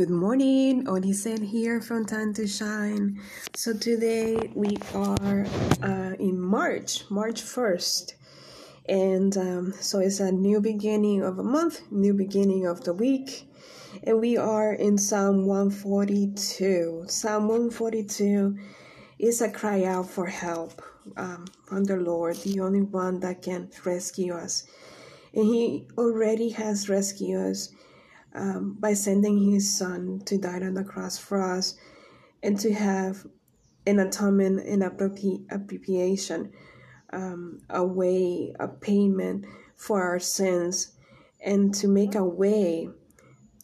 Good morning, Odisen here from Time to Shine. So today we are uh, in March, March 1st. And um, so it's a new beginning of a month, new beginning of the week. And we are in Psalm 142. Psalm 142 is a cry out for help um, from the Lord, the only one that can rescue us. And He already has rescued us um, by sending his son to die on the cross for us and to have an atonement and appropriation, um, a way, a payment for our sins, and to make a way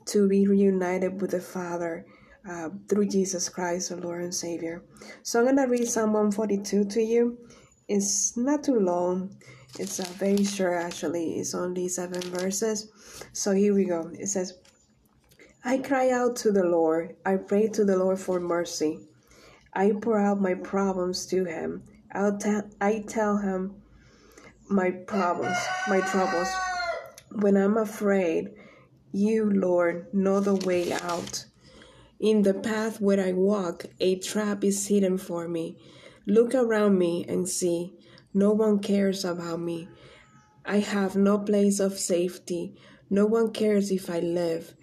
to be reunited with the Father uh, through Jesus Christ, our Lord and Savior. So I'm going to read Psalm 142 to you. It's not too long. It's uh, very short, actually. It's only seven verses. So here we go. It says, I cry out to the Lord. I pray to the Lord for mercy. I pour out my problems to Him. I'll tell, I tell Him my problems, my troubles. When I'm afraid, you, Lord, know the way out. In the path where I walk, a trap is hidden for me. Look around me and see. No one cares about me. I have no place of safety. No one cares if I live.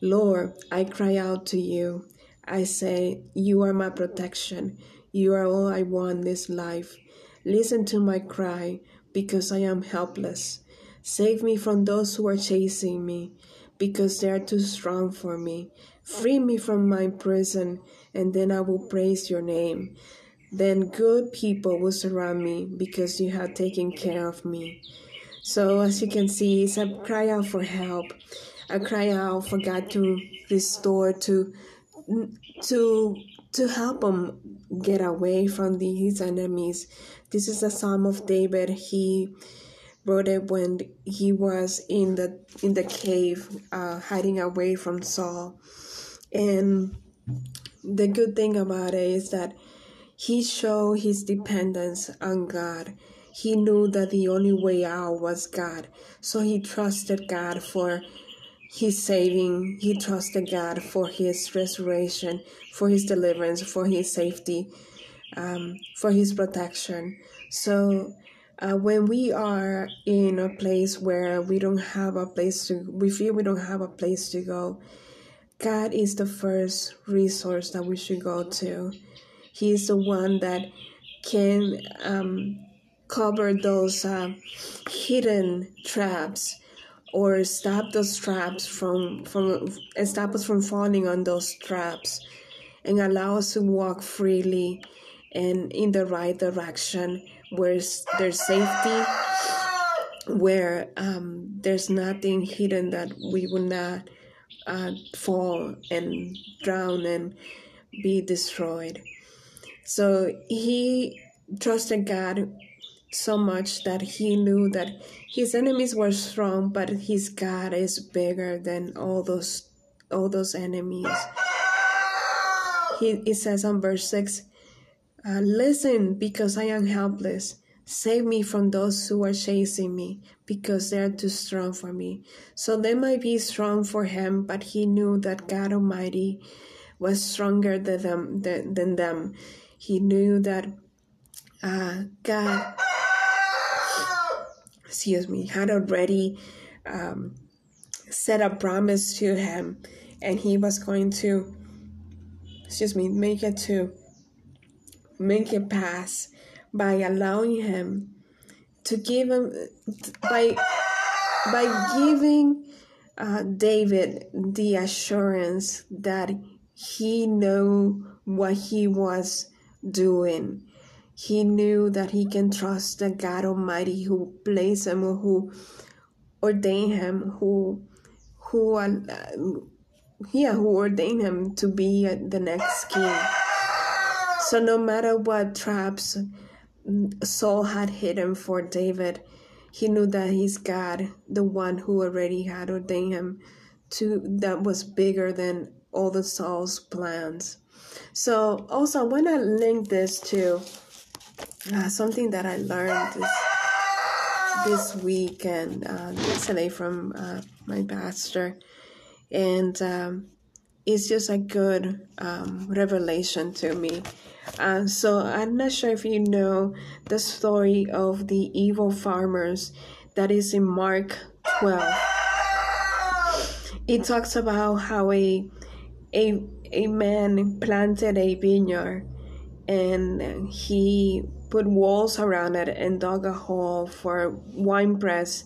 Lord, I cry out to you. I say, You are my protection. You are all I want this life. Listen to my cry because I am helpless. Save me from those who are chasing me because they are too strong for me. Free me from my prison, and then I will praise your name. Then good people will surround me because you have taken care of me. So, as you can see, it's a cry out for help. A cry out for God to restore, to to to help him get away from the, his enemies. This is a Psalm of David. He wrote it when he was in the in the cave, uh, hiding away from Saul. And the good thing about it is that he showed his dependence on God. He knew that the only way out was God. So he trusted God for his saving. He trusted God for his restoration, for his deliverance, for his safety, um, for his protection. So uh, when we are in a place where we don't have a place to, we feel we don't have a place to go, God is the first resource that we should go to. He is the one that can um, cover those uh, hidden traps or stop those traps from from and stop us from falling on those traps and allow us to walk freely and in the right direction where there's safety where um, there's nothing hidden that we will not uh, fall and drown and be destroyed so he trusted God so much that he knew that his enemies were strong, but his God is bigger than all those all those enemies. He it says on verse six, uh, "Listen, because I am helpless. Save me from those who are chasing me, because they are too strong for me." So they might be strong for him, but he knew that God Almighty was stronger than them. Than, than them he knew that uh, God, excuse me, had already um, set a promise to him, and he was going to, excuse me, make it to make it pass by allowing him to give him by by giving uh, David the assurance that he knew what he was doing. He knew that he can trust the God Almighty who placed him, who ordained him, who who uh, yeah, who ordained him to be the next king. So no matter what traps Saul had hidden for David, he knew that his God, the one who already had ordained him to that was bigger than all the Saul's plans. So also I want to link this to uh, something that I learned this, this week and uh, yesterday from uh, my pastor. And um, it's just a good um, revelation to me. Uh, so I'm not sure if you know the story of the evil farmers that is in Mark 12. It talks about how a a a man planted a vineyard and he put walls around it and dug a hole for wine press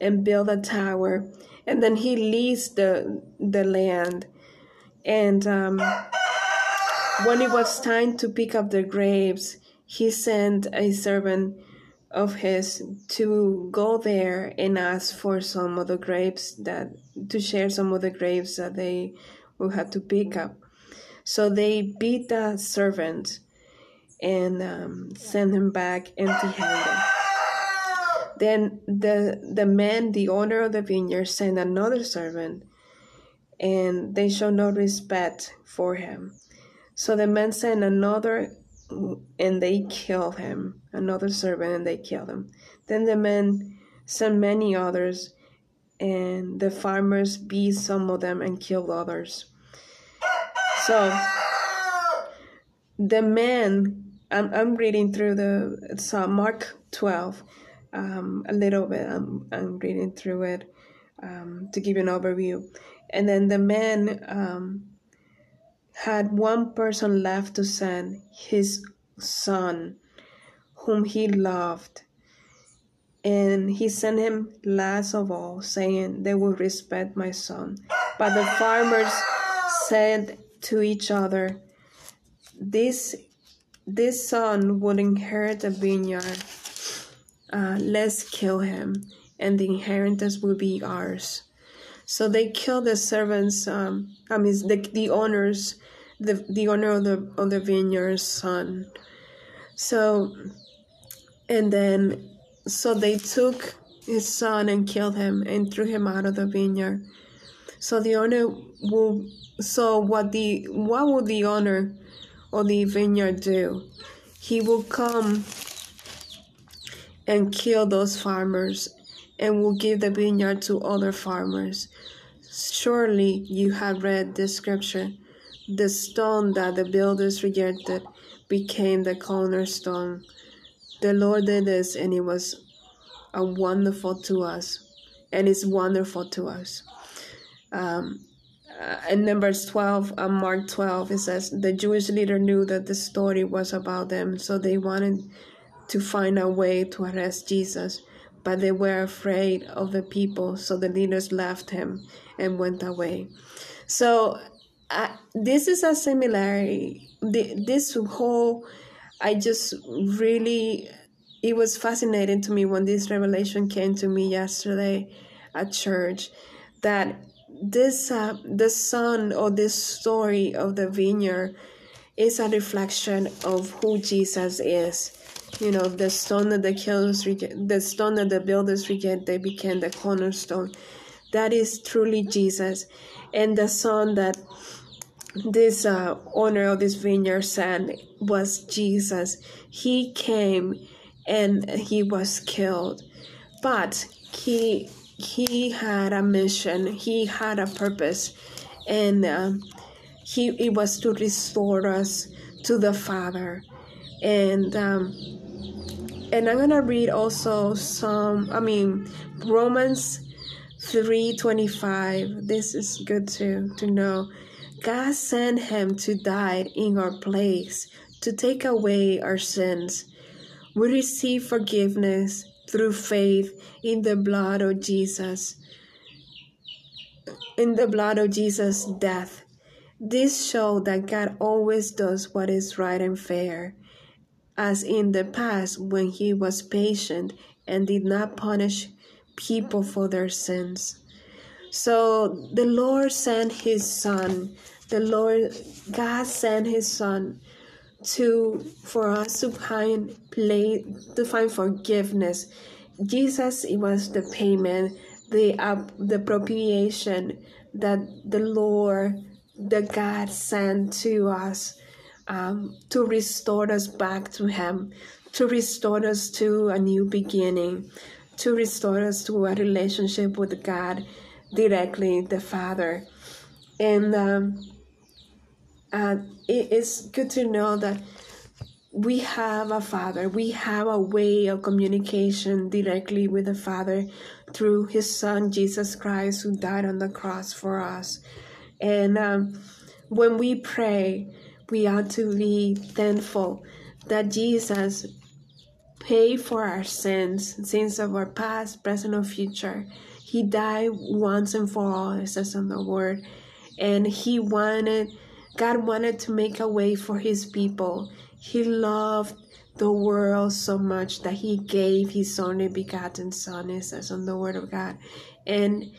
and built a tower. And then he leased the the land. And um, when it was time to pick up the grapes he sent a servant of his to go there and ask for some of the grapes that to share some of the grapes that they will had to pick up so they beat the servant and um, send him back empty-handed. Then the the man, the owner of the vineyard, sent another servant, and they show no respect for him. So the man sent another, and they killed him. Another servant, and they killed him. Then the man sent many others, and the farmers beat some of them and killed others. So the man, I'm, I'm reading through the it's Mark 12, um, a little bit. I'm, I'm reading through it um, to give you an overview. And then the man um, had one person left to send his son, whom he loved. And he sent him last of all, saying, They will respect my son. But the farmers said to each other, This this son would inherit a vineyard. Uh, let's kill him, and the inheritance will be ours. So they killed the servants. Um, I mean, the the owners, the the owner of the of the vineyard's son. So, and then, so they took his son and killed him and threw him out of the vineyard. So the owner will. So what the what will the owner of the vineyard do? He will come and kill those farmers and will give the vineyard to other farmers. Surely you have read this scripture. The stone that the builders rejected became the cornerstone. The Lord did this, and it was a wonderful to us, and it's wonderful to us. Um, uh, in Numbers 12, uh, Mark 12, it says, The Jewish leader knew that the story was about them, so they wanted to find a way to arrest Jesus, but they were afraid of the people, so the leaders left him and went away. So, uh, this is a similarity. The, this whole, I just really, it was fascinating to me when this revelation came to me yesterday at church that this uh, the son or this story of the vineyard is a reflection of who Jesus is. You know, the stone that the killers reject, the stone that the builders reject, they became the cornerstone. That is truly Jesus, and the son that this uh, owner of this vineyard said was Jesus. He came and he was killed, but he he had a mission, he had a purpose, and uh, he it was to restore us to the Father, and um, and I'm gonna read also some. I mean Romans three twenty five. This is good to to know. God sent him to die in our place to take away our sins. We receive forgiveness through faith in the blood of Jesus, in the blood of Jesus' death. This shows that God always does what is right and fair, as in the past when He was patient and did not punish people for their sins. So the Lord sent His Son. The Lord, God sent His Son to for us to find play to find forgiveness. Jesus it was the payment, the uh, the propitiation that the Lord, the God sent to us um, to restore us back to Him, to restore us to a new beginning, to restore us to a relationship with God directly, the Father. and um, uh, it is good to know that we have a father. We have a way of communication directly with the father through his son jesus christ who died on the cross for us. And um, when we pray we ought to be thankful that jesus paid for our sins sins of our past present or future he died once and for all it says in the word and he wanted god wanted to make a way for his people he loved the world so much that he gave his only begotten son, it says on the word of God. And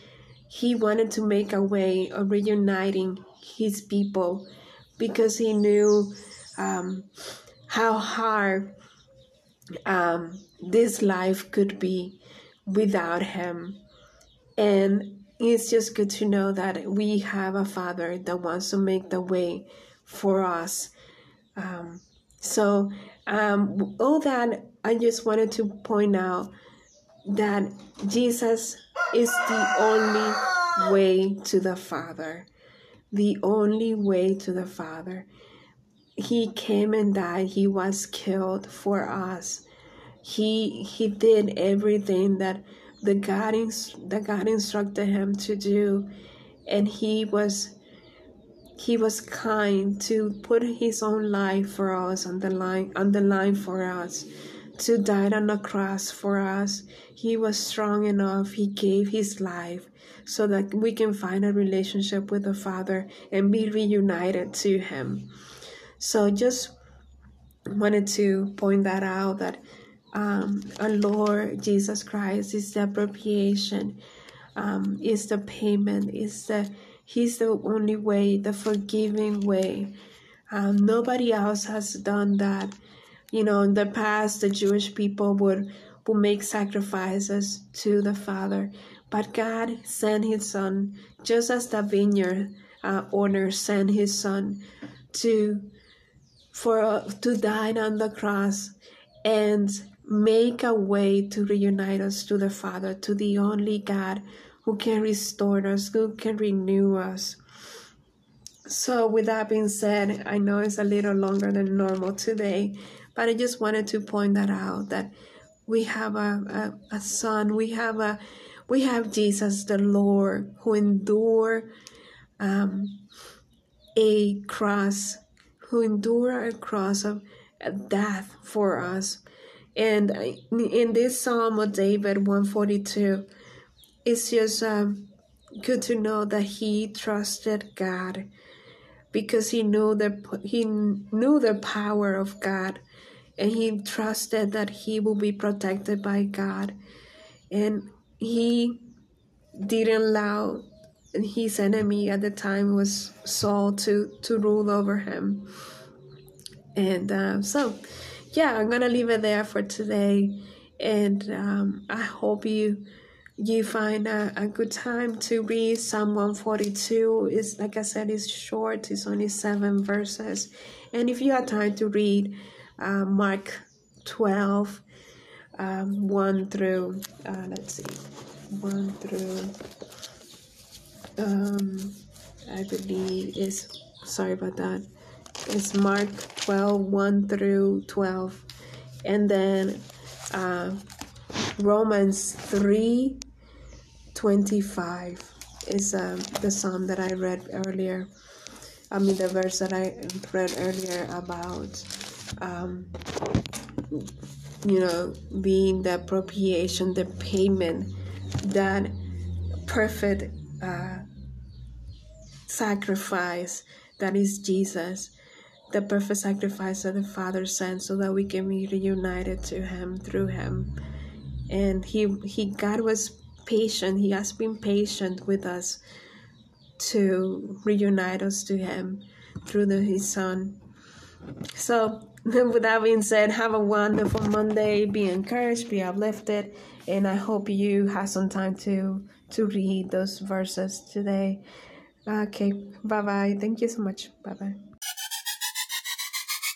he wanted to make a way of reuniting his people because he knew um, how hard um, this life could be without him. And it's just good to know that we have a father that wants to make the way for us. Um, so, um, all that I just wanted to point out that Jesus is the only way to the Father. The only way to the Father. He came and died. He was killed for us. He he did everything that the God that God instructed him to do, and he was he was kind to put his own life for us on the line on the line for us to die on the cross for us. He was strong enough. He gave his life so that we can find a relationship with the father and be reunited to him. So just wanted to point that out that um, our lord jesus christ is the appropriation um, is the payment is the He's the only way, the forgiving way. Um, nobody else has done that. You know, in the past, the Jewish people would would make sacrifices to the Father, but God sent His Son, just as the vineyard uh, owner sent His Son to for uh, to die on the cross and make a way to reunite us to the Father, to the only God who can restore us, who can renew us. So, with that being said, I know it's a little longer than normal today, but I just wanted to point that out that we have a, a, a son, we have a we have Jesus the Lord who endure um, a cross, who endure a cross of death for us. And in this Psalm of David 142, it's just um, good to know that he trusted God because he knew the he knew the power of God and he trusted that he will be protected by God. And he didn't allow his enemy at the time was Saul to to rule over him. And uh, so yeah I'm gonna leave it there for today and um, I hope you you find a, a good time to read Psalm 142. It's like I said, it's short, it's only seven verses. And if you have time to read uh, Mark 12, um, 1 through, uh, let's see, 1 through, um, I believe is, sorry about that, it's Mark 12, 1 through 12. And then uh, Romans 3 25 is um, the psalm that I read earlier. I mean, the verse that I read earlier about, um, you know, being the appropriation, the payment, that perfect uh, sacrifice that is Jesus, the perfect sacrifice that the Father sent so that we can be reunited to Him through Him. And He, He, God was patient. He has been patient with us to reunite us to Him through the, His Son. So, with that being said, have a wonderful Monday. Be encouraged, be uplifted, and I hope you have some time to to read those verses today. Okay, bye bye. Thank you so much. Bye bye.